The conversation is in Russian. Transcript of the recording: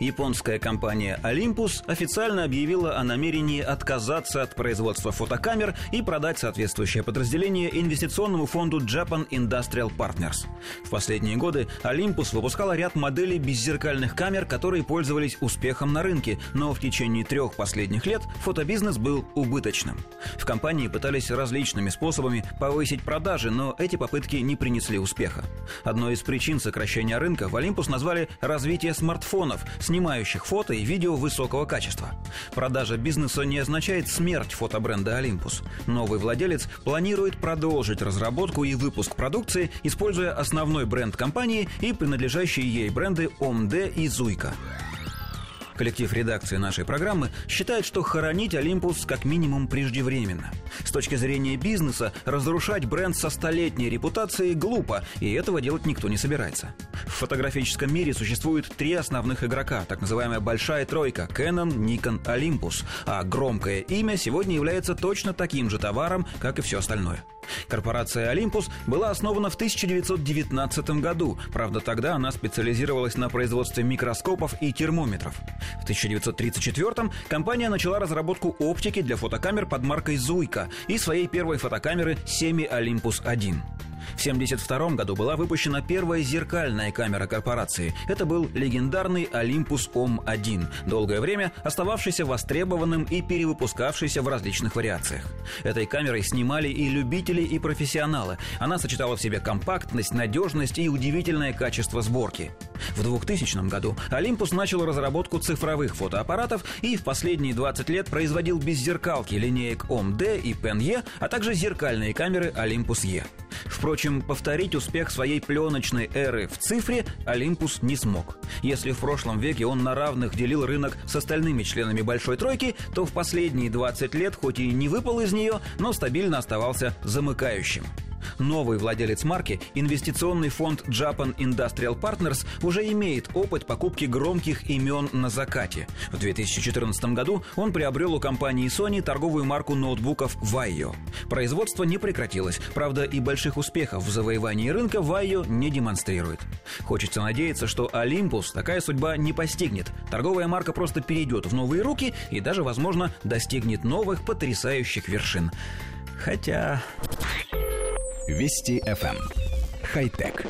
японская компания Olympus официально объявила о намерении отказаться от производства фотокамер и продать соответствующее подразделение инвестиционному фонду Japan Industrial Partners. В последние годы Olympus выпускала ряд моделей беззеркальных камер, которые пользовались успехом на рынке, но в течение трех последних лет фотобизнес был убыточным. В компании пытались различными способами повысить продажи, но эти попытки не принесли успеха. Одной из причин сокращения рынка в Olympus назвали развитие смартфонов, снимающих фото и видео высокого качества. Продажа бизнеса не означает смерть фотобренда Olympus. Новый владелец планирует продолжить разработку и выпуск продукции, используя основной бренд компании и принадлежащие ей бренды OMD и Zuika. Коллектив редакции нашей программы считает, что хоронить Олимпус как минимум преждевременно. С точки зрения бизнеса, разрушать бренд со столетней репутацией глупо, и этого делать никто не собирается. В фотографическом мире существует три основных игрока, так называемая «большая тройка» — Canon, Nikon, Olympus, а громкое имя сегодня является точно таким же товаром, как и все остальное — Корпорация «Олимпус» была основана в 1919 году. Правда, тогда она специализировалась на производстве микроскопов и термометров. В 1934 компания начала разработку оптики для фотокамер под маркой «Зуйка» и своей первой фотокамеры «Семи Олимпус 1». В 1972 году была выпущена первая зеркальная камера корпорации. Это был легендарный Olympus OM-1, долгое время остававшийся востребованным и перевыпускавшийся в различных вариациях. Этой камерой снимали и любители, и профессионалы. Она сочетала в себе компактность, надежность и удивительное качество сборки. В 2000 году Olympus начал разработку цифровых фотоаппаратов и в последние 20 лет производил беззеркалки линеек OM-D и Pen-E, а также зеркальные камеры Olympus E. Впрочем, повторить успех своей пленочной эры в цифре Олимпус не смог. Если в прошлом веке он на равных делил рынок с остальными членами Большой Тройки, то в последние 20 лет хоть и не выпал из нее, но стабильно оставался замыкающим. Новый владелец марки, инвестиционный фонд Japan Industrial Partners, уже имеет опыт покупки громких имен на закате. В 2014 году он приобрел у компании Sony торговую марку ноутбуков Vaio. Производство не прекратилось, правда и больших успехов в завоевании рынка Vaio не демонстрирует. Хочется надеяться, что Olympus такая судьба не постигнет. Торговая марка просто перейдет в новые руки и даже, возможно, достигнет новых потрясающих вершин. Хотя... Вести FM. Эм. Хай-тек.